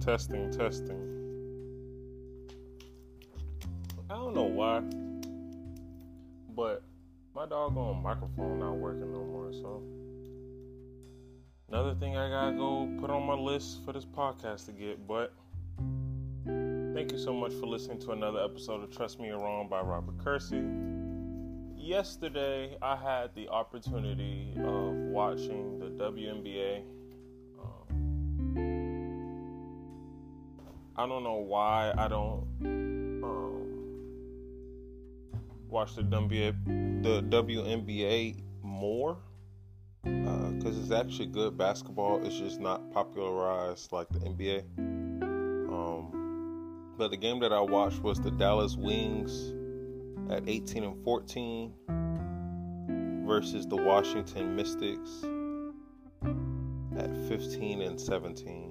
Testing, testing. I don't know why, but my doggone microphone not working no more. So another thing I gotta go put on my list for this podcast to get. But thank you so much for listening to another episode of Trust Me or Wrong by Robert Kersee. Yesterday, I had the opportunity of watching the WNBA. I don't know why I don't watch the WNBA, the WNBA more because uh, it's actually good basketball. It's just not popularized like the NBA. Um, but the game that I watched was the Dallas Wings at 18 and 14 versus the Washington Mystics at 15 and 17.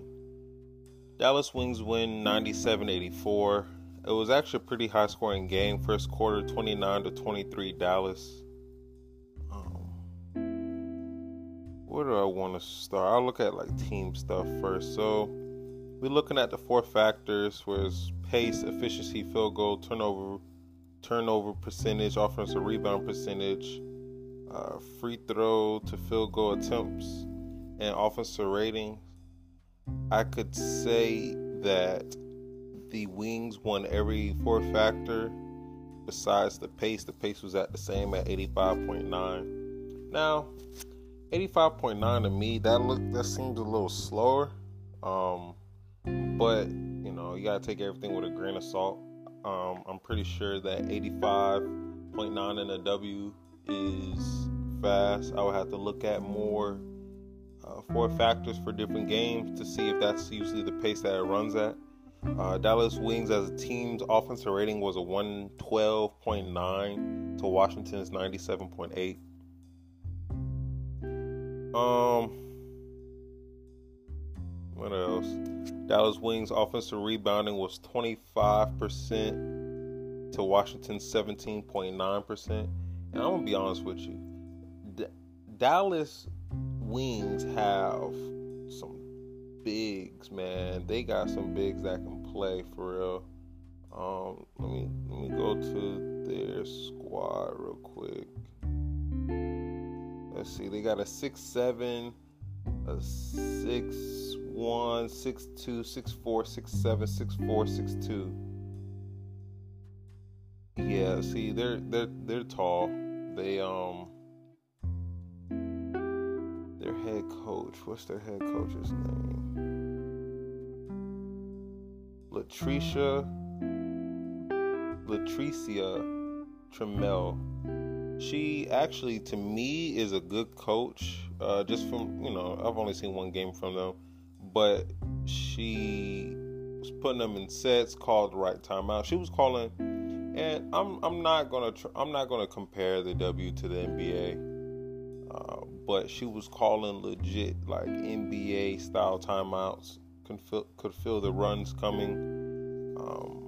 Dallas Wings win 97 84. It was actually a pretty high scoring game. First quarter 29 to 23 Dallas. Um, where do I want to start? I'll look at like team stuff first. So we're looking at the four factors whereas pace, efficiency, field goal, turnover, turnover percentage, offensive rebound percentage, uh, free throw to field goal attempts, and offensive rating. I could say that the Wings won every four factor besides the pace. The pace was at the same at 85.9. Now, 85.9 to me, that look that seems a little slower. Um, but you know, you gotta take everything with a grain of salt. Um, I'm pretty sure that 85.9 in a W is fast. I would have to look at more four factors for different games to see if that's usually the pace that it runs at. Uh, Dallas Wings as a team's offensive rating was a 112.9 to Washington's 97.8. Um, what else? Dallas Wings offensive rebounding was 25% to Washington's 17.9%. And I'm gonna be honest with you, D- Dallas Wings have some bigs, man. They got some bigs that can play for real. Um, let me let me go to their squad real quick. Let's see, they got a six seven, a six one, six two, six four, six seven, six four, six two. Yeah, see, they're they're they're tall. They um coach. What's their head coach's name? Latricia Latricia Trammell. She actually, to me, is a good coach. Uh, just from you know, I've only seen one game from them, but she was putting them in sets, called the right timeout. She was calling, and I'm I'm not gonna tr- I'm not gonna compare the W to the NBA, but she was calling legit like NBA style timeouts could feel, could feel the runs coming. Um,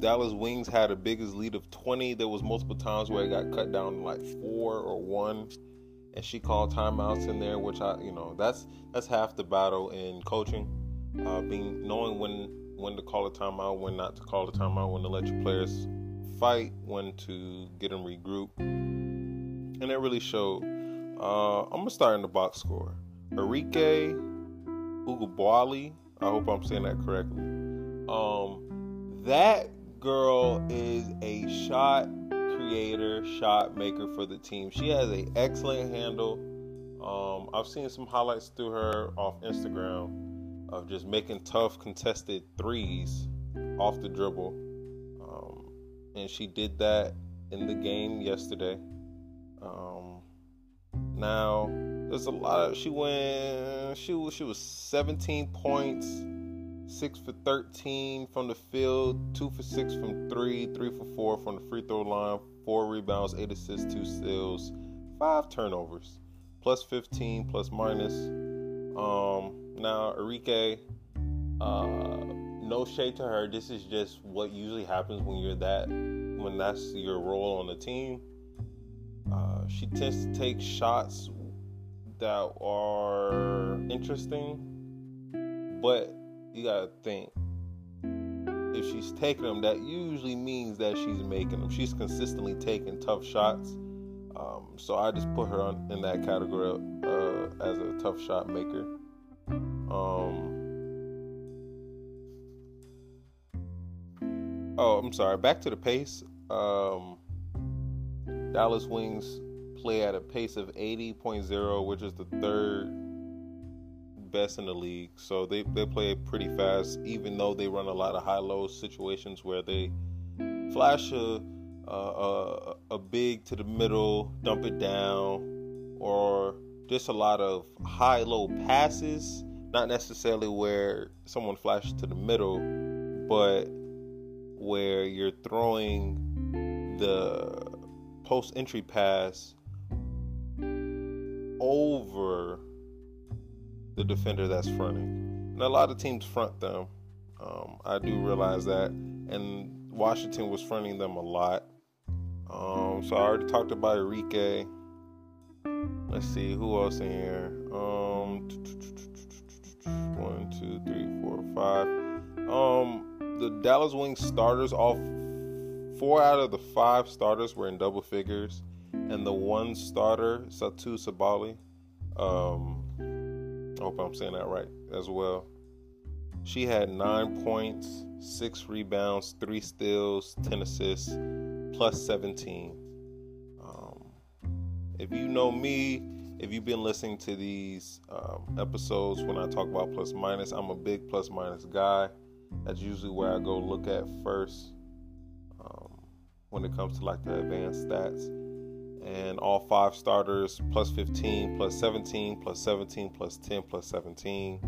Dallas Wings had a biggest lead of 20. There was multiple times where it got cut down to like four or one, and she called timeouts in there, which I, you know, that's that's half the battle in coaching, uh, being knowing when when to call a timeout, when not to call a timeout, when to let your players fight, when to get them regroup, and it really showed. Uh, I'm gonna start in the box score. Arike Ogunbowale. I hope I'm saying that correctly. Um, that girl is a shot creator, shot maker for the team. She has an excellent handle. Um, I've seen some highlights through her off Instagram of just making tough contested threes off the dribble. And she did that in the game yesterday. Um, now, there's a lot of she went she was she was 17 points, six for 13 from the field, two for six from three, three for four from the free throw line, four rebounds, eight assists, two steals, five turnovers, plus 15, plus minus. Um, now Arike, uh, no shade to her. This is just what usually happens when you're that when that's your role on the team. Uh, she tends to take shots that are interesting, but you gotta think if she's taking them, that usually means that she's making them. She's consistently taking tough shots. Um, so I just put her on, in that category uh, as a tough shot maker. Um, oh, I'm sorry. Back to the pace. Um, Dallas Wings play at a pace of 80.0, which is the third best in the league. So they, they play pretty fast, even though they run a lot of high low situations where they flash a, a, a big to the middle, dump it down, or just a lot of high low passes. Not necessarily where someone flashes to the middle, but where you're throwing the post entry pass over the defender that's fronting. And a lot of teams front them. Um, I do realize that. And Washington was fronting them a lot. Um, so I already talked about Arike. Let's see who else in here. Um, one, two, three, four, five. Um, the Dallas Wings starters, all four out of the five starters were in double figures, and the one starter, Satou Sabally, um, I hope I'm saying that right as well. She had nine points, six rebounds, three steals, 10 assists, plus 17. Um, if you know me, if you've been listening to these um, episodes when I talk about plus minus, I'm a big plus minus guy. That's usually where I go look at first um, when it comes to like the advanced stats. And all five starters plus 15 plus 17 plus 17 plus 10 plus 17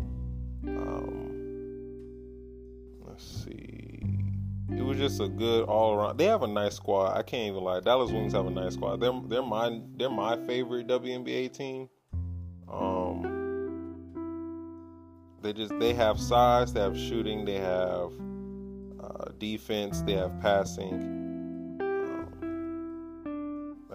um, let's see. It was just a good all around they have a nice squad. I can't even lie dallas wings have a nice squad. They're, they're my they're my favorite WNBA team. Um they just they have size they have shooting they have uh, defense they have passing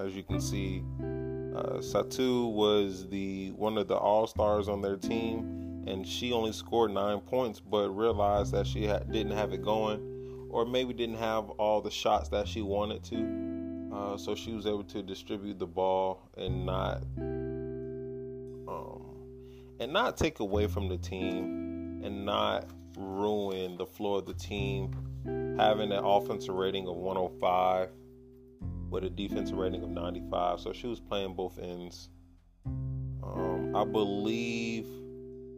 as you can see, uh, Satou was the one of the all stars on their team, and she only scored nine points, but realized that she ha- didn't have it going, or maybe didn't have all the shots that she wanted to. Uh, so she was able to distribute the ball and not um, and not take away from the team and not ruin the flow of the team. Having an offensive rating of 105 with a defensive rating of 95. So she was playing both ends. Um, I believe.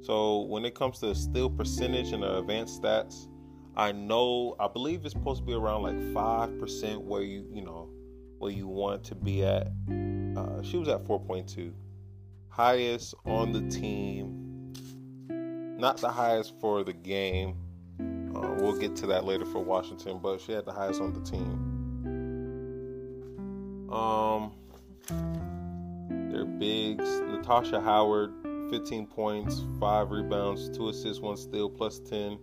So when it comes to steal percentage and advanced stats, I know I believe it's supposed to be around like five percent where you you know where you want to be at. Uh, she was at 4.2, highest on the team. Not the highest for the game. Uh, we'll get to that later for Washington, but she had the highest on the team. Um, their bigs: Natasha Howard, 15 points, five rebounds, two assists, one steal, plus 10.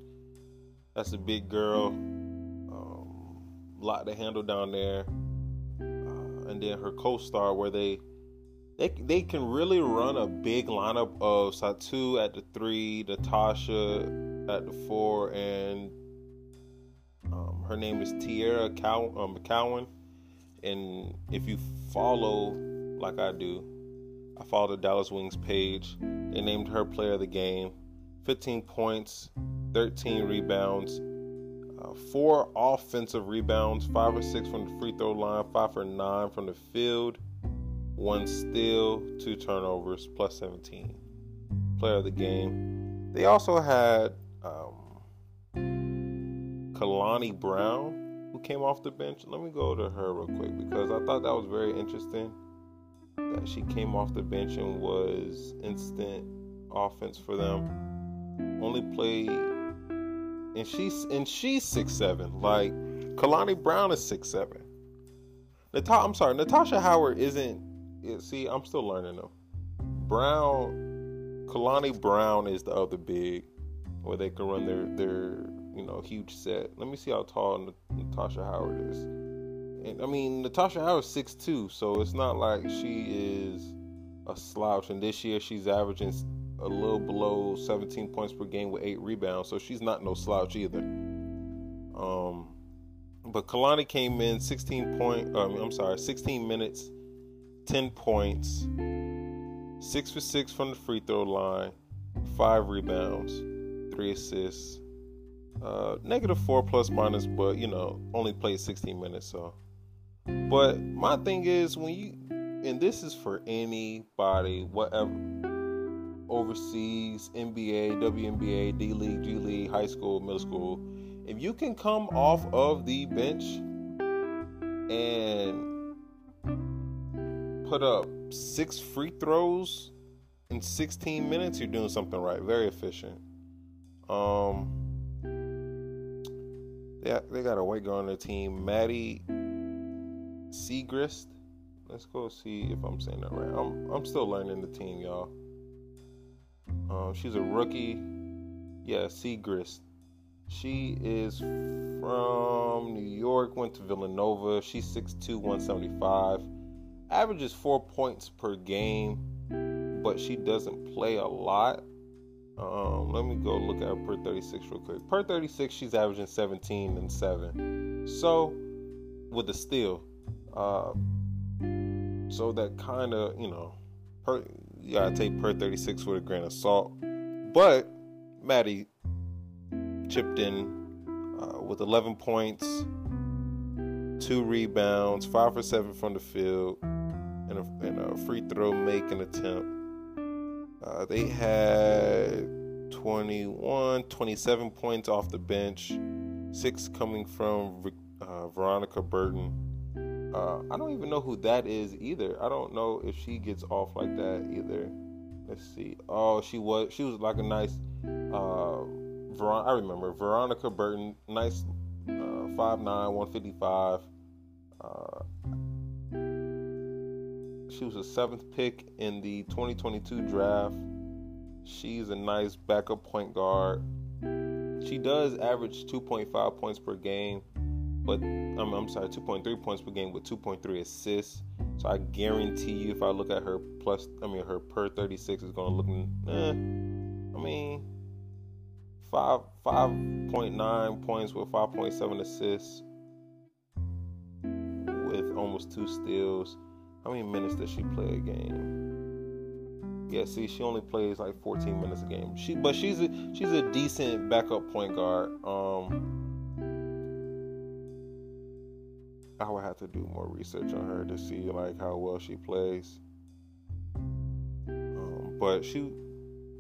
That's a big girl. Um, lot to handle down there. Uh, and then her co-star, where they they they can really run a big lineup of Satou at the three, Natasha at the four, and um, her name is Teaira Cow- uh, McCowan and if you follow like I do, I follow the Dallas Wings page. They named her player of the game. 15 points, 13 rebounds, uh, four offensive rebounds, five or six from the free throw line, five for nine from the field, one steal, two turnovers, plus 17. Player of the game. They also had um, Kalani Brown who came off the bench. Let me go to her real quick because I thought that was very interesting that she came off the bench and was instant offense for them. Only played and she's and she's six seven. Like Kalani Brown is six seven. Nata- I'm sorry, Natasha Howard isn't. See, I'm still learning them. Brown, Kalani Brown is the other big, where they can run their their you know, huge set. Let me see how tall Natasha Howard is. And I mean, Natasha Howard's six two, so it's not like she is a slouch. And this year she's averaging a little below 17 points per game with eight rebounds, so she's not no slouch either. Um, but Kalani came in 16 point. Um, I'm sorry, 16 minutes, 10 points, six for six from the free throw line, five rebounds, three assists. Uh, negative four plus minus, but you know, only played 16 minutes, so. But my thing is when you, and this is for anybody, whatever, overseas, NBA, WNBA, D League, G League, high school, middle school, if you can come off of the bench and put up six free throws in 16 minutes, you're doing something right. Very efficient. Um, they they got a white girl on their team, Maddie Siegrist. Let's go see if I'm saying that right. I'm I'm still learning the team, y'all. Um, she's a rookie. Yeah, Siegrist. She is from New York, went to Villanova. She's 6'2, 175. Averages four points per game, but she doesn't play a lot. Um, let me go look at her per 36 real quick. Per 36, she's averaging 17 and 7. So, with the steal. Uh, so that kind of, you know, per, you gotta take per 36 with a grain of salt. But Maddie chipped in uh, with 11 points, two rebounds, five for seven from the field, free throw making attempt. Uh, they had 21, 27 points off the bench, six coming from uh, Veronica Burton. Uh, I don't even know who that is either. I don't know if she gets off like that either. Let's see. Oh, she was she was like a nice. Uh, Veron- I remember Veronica Burton, nice, uh, five nine, one fifty five. Uh, she was a seventh pick in the 2022 draft. She's a nice backup point guard. She does average 2.5 points per game, but I'm, I'm sorry, 2.3 points per game with 2.3 assists. So I guarantee you, if I look at her plus, I mean her per 36 is going to look, eh, I mean, five 5.9 points with 5.7 assists with almost two steals. How many minutes does she play a game? Yeah, see, she only plays like 14 minutes a game. She, but she's a she's a decent backup point guard. Um, I would have to do more research on her to see like how well she plays. Um, but she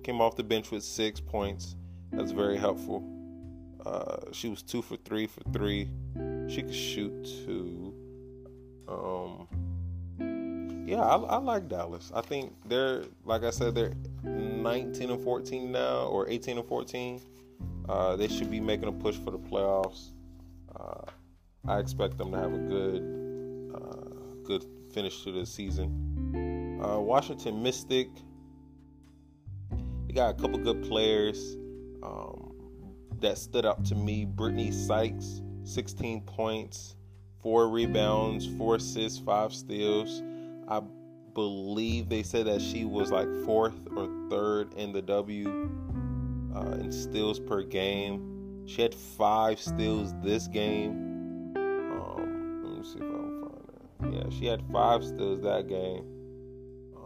came off the bench with six points. That's very helpful. Uh, she was two for three for three. She could shoot two. Um, yeah, I, I, like Dallas. I think they're, like I said, they're 19 and 14 now, or 18 and 14. Uh, they should be making a push for the playoffs. Uh, I expect them to have a good, uh, good finish to the season. Uh, Washington Mystic, they got a couple good players um, that stood out to me. Brittany Sykes, 16 points, four rebounds, four assists, five steals. Believe they said that she was like fourth or third in the W uh, in steals per game. She had five steals this game. Um, let me see if I can find her. Yeah, she had five steals that game.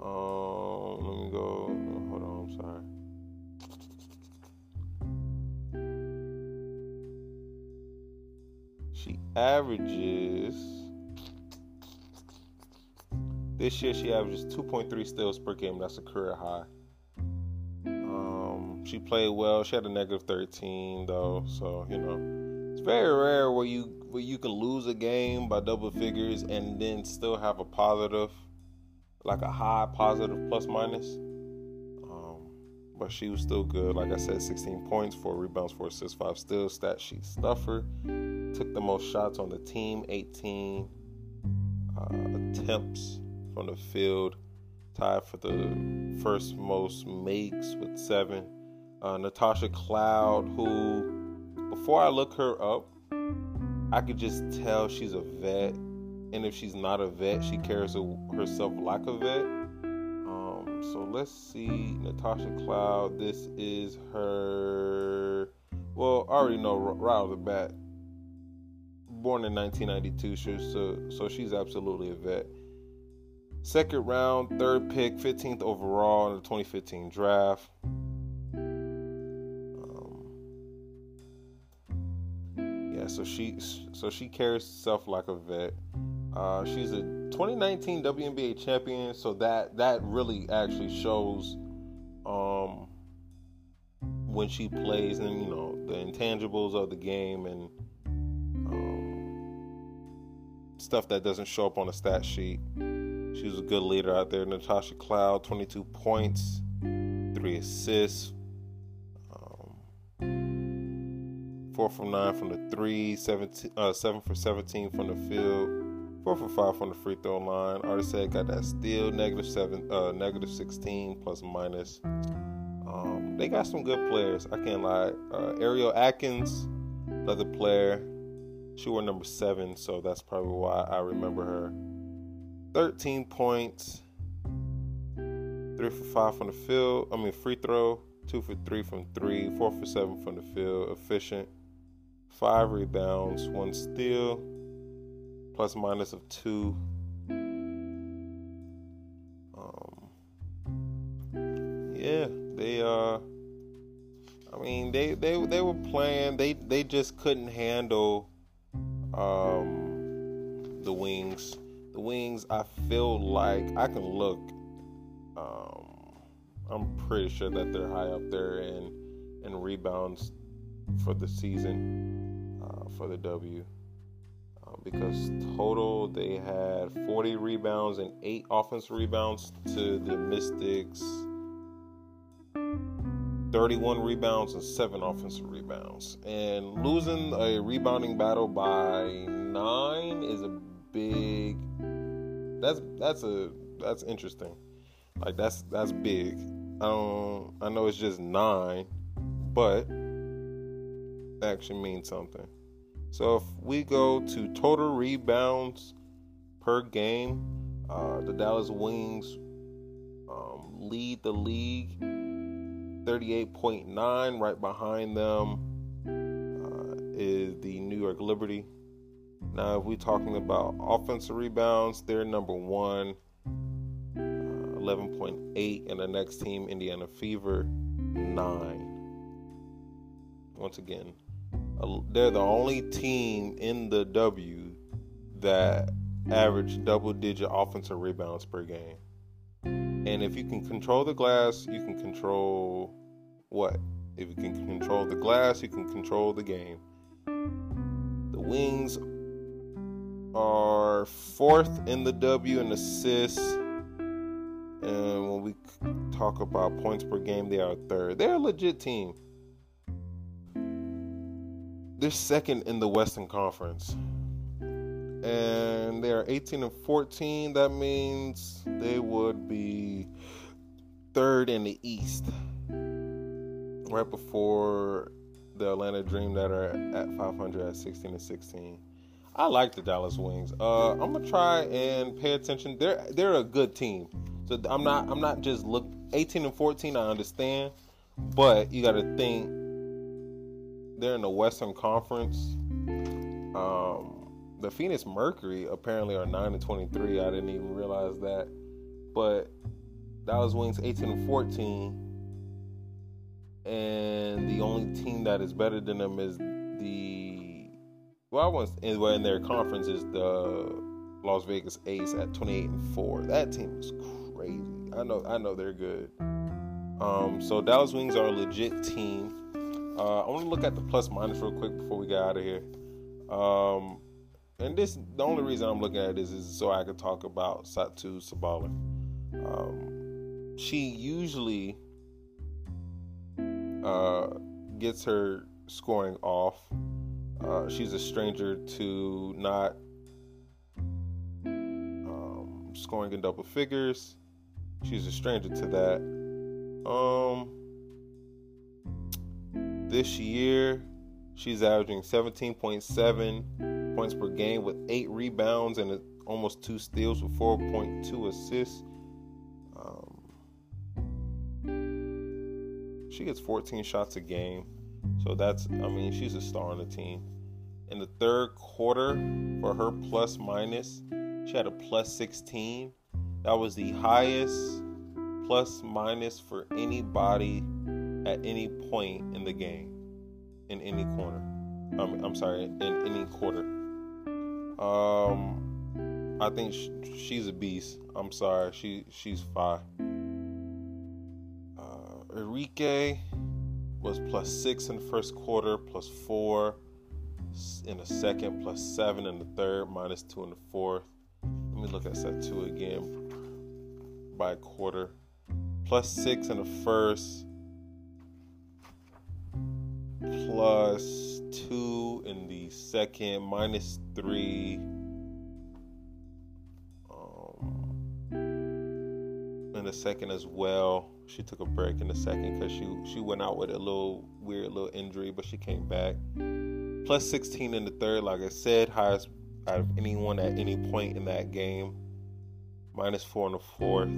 Um, let me go. Hold on, I'm sorry. She averages this year. She averages 2.3 steals per game. That's a career high. Um, she played well. She had a negative 13 though, so you know it's very rare where you where you can lose a game by double figures and then still have a positive, like a high positive plus minus. Um, but she was still good. Like I said, 16 points, four rebounds, four assists, five steals. Stat sheet stuffer took the most shots on the team, 18 uh, attempts from the field, tied for the first most makes with seven. Uh, Natasha Cloud, who before I look her up, I could just tell she's a vet, and if she's not a vet, she carries herself like a vet. Um, so let's see, Natasha Cloud. This is her. Well, I already know right off the bat. Born in 1992, so so she's absolutely a vet. Second round, third pick, 15th overall in the 2015 draft. Um, yeah, so she so she carries herself like a vet. Uh, she's a 2019 WNBA champion, so that that really actually shows um, when she plays and you know the intangibles of the game and um, stuff that doesn't show up on the stat sheet. She was a good leader out there. Natasha Cloud, 22 points, three assists, um, four from nine from the three, 17, uh, seven for 17 from the field, four for five from the free throw line. Artisette got that steal, negative seven, uh, negative 16 plus minus. Um, they got some good players. I can't lie. Uh, Ariel Atkins, another player. She wore number seven, so that's probably why I remember her. 13 points, three for five from the field. I mean, free throw, two for three from three, four for seven from the field. Efficient, five rebounds, one steal, plus minus of two. Um, yeah, they uh, I mean, they they they were playing. They they just couldn't handle um the wings the Wings, I feel like I can look. Um, I'm pretty sure that they're high up there in in rebounds for the season uh, for the W. Uh, because total they had 40 rebounds and eight offensive rebounds to the Mystics. 31 rebounds and 7 offensive rebounds. And losing a rebounding battle by 9 is a big that's that's a that's interesting. Like that's that's big. Um, I know it's just nine, but that actually means something. So if we go to total rebounds per game, uh, the Dallas Wings um, lead the league, 38.9. Right behind them uh, is the New York Liberty, now, if we're talking about offensive rebounds, they're number one, uh, 11.8, and the next team, Indiana Fever, 9. Once again, they're the only team in the W that average double digit offensive rebounds per game. And if you can control the glass, you can control what? If you can control the glass, you can control the game. The Wings are fourth in the W in assists. And when we talk about points per game, they are third. They're a legit team. They're second in the Western Conference. And they are 18 and 14. That means they would be third in the East. Right before the Atlanta Dream that are at 500 at 16 and 16. I like the Dallas Wings. Uh, I'm gonna try and pay attention. They're they're a good team. So I'm not I'm not just look 18 and 14. I understand, but you got to think they're in the Western Conference. Um, the Phoenix Mercury apparently are 9 and 23. I didn't even realize that. But Dallas Wings 18 and 14. And the only team that is better than them is the well, I was in, well, in their conference is the Las Vegas Ace at 28 and 4. That team is crazy. I know I know they're good. Um, so Dallas Wings are a legit team. Uh, I want to look at the plus minus real quick before we get out of here. Um, and this the only reason I'm looking at this is so I could talk about Satou Sabally. Um, she usually uh, gets her scoring off uh, she's a stranger to not um, scoring in double figures. She's a stranger to that. Um, this year, she's averaging 17.7 points per game with eight rebounds and almost two steals with 4.2 assists. Um, she gets 14 shots a game. So that's I mean she's a star on the team. In the third quarter, for her plus minus, she had a plus 16. That was the highest plus minus for anybody at any point in the game, in any corner. I'm, I'm sorry, in any quarter. Um, I think sh- she's a beast. I'm sorry, she she's fine. Uh, Arike was plus six in the first quarter, plus four in the second, plus seven in the third, minus two in the fourth. Let me look at Satou again by quarter. Plus six in the first, plus two in the second, minus three. The second as well. She took a break in the second because she she went out with a little weird little injury, but she came back. Plus 16 in the third, like I said, highest out of anyone at any point in that game. Minus four in the fourth.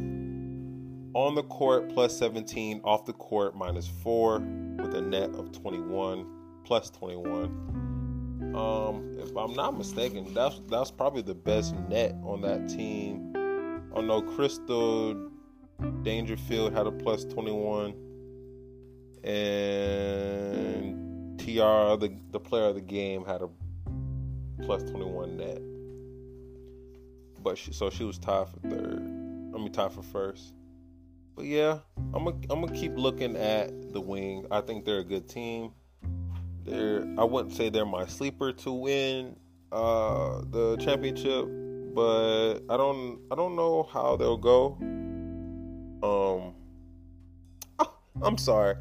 On the court, plus 17. Off the court, minus four, with a net of 21, plus 21. Um, if I'm not mistaken, that's that's probably the best net on that team. Oh no, Crystal Dangerfield had a plus 21, and TR, the the player of the game, had a plus 21 net. But she, so she was tied for third. I mean, tied for first. But yeah, I'm gonna I'm gonna keep looking at the wing. I think they're a good team. They're I wouldn't say they're my sleeper to win uh, the championship, but I don't I don't know how they'll go. Um, oh, I'm sorry.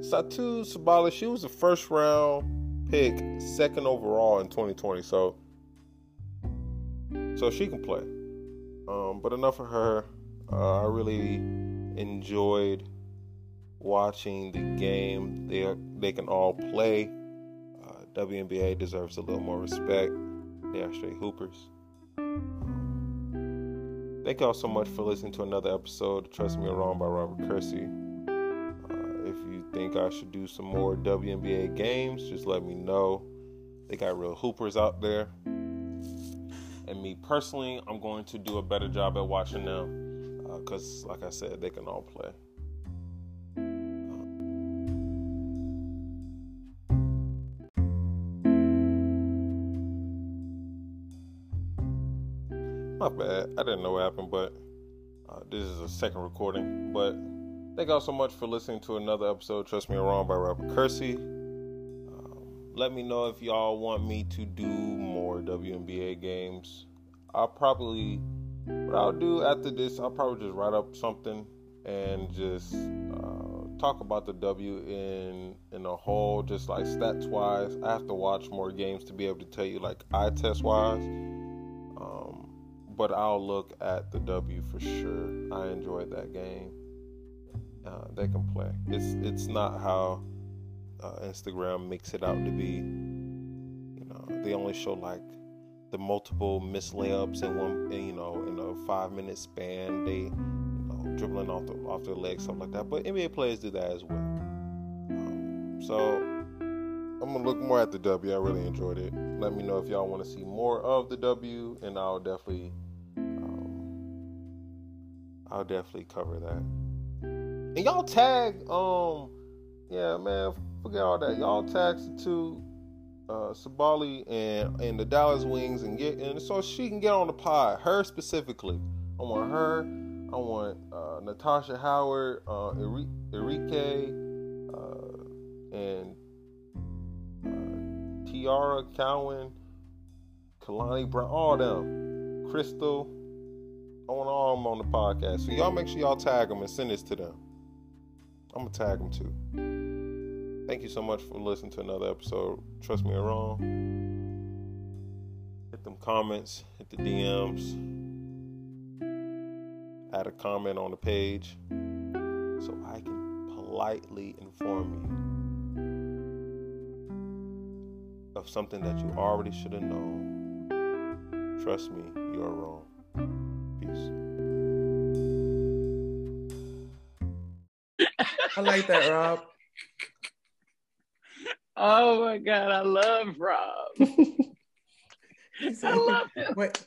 Satou Sabally, she was the first round pick, second overall in 2020. So, so she can play. Um, but enough of her. Uh, I really enjoyed watching the game. They are, they can all play. Uh, WNBA deserves a little more respect. They are straight hoopers. Thank y'all so much for listening to another episode Trust Me Wrong by Robert Kersee. Uh, if you think I should do some more WNBA games, just let me know. They got real hoopers out there. And me personally, I'm going to do a better job at watching them because, uh, like I said, they can all play. My bad. I didn't know what happened, but uh, this is a second recording. But thank y'all so much for listening to another episode. Trust me, I'm wrong by Robert Kersee. Um, let me know if y'all want me to do more WNBA games. I'll probably what I'll do after this, I'll probably just write up something and just uh, talk about the W in in a whole, just like stats wise. I have to watch more games to be able to tell you like eye test wise. But I'll look at the W for sure. I enjoyed that game. Uh, they can play. It's it's not how uh, Instagram makes it out to be. You know, they only show like the multiple missed layups in one, you know, in a five minute span. They, you know, dribbling off the off their legs, stuff like that. But NBA players do that as well. Um, so I'm gonna look more at the W. I really enjoyed it. Let me know if y'all want to see more of the W, and I'll definitely, I'll definitely cover that. And y'all tag, um, yeah, man, forget all that. Y'all tag two uh, Sabally and and the Dallas Wings and get and so she can get on the pod. Her specifically, I want her. I want uh, Natasha Howard, uh, Arike, uh, and uh, Teaira Cowan, Kalani Brown, all them, Crystal. I want all of them on the podcast. So y'all make sure y'all tag them and send this to them. I'm gonna tag them too. Thank you so much for listening to another episode. Trust me, I'm wrong. Hit them comments, hit the DMs, add a comment on the page so I can politely inform you of something that you already should have known. Trust me, you're wrong. I like that, Rob. Oh my God, I love Rob. I love him. Wait,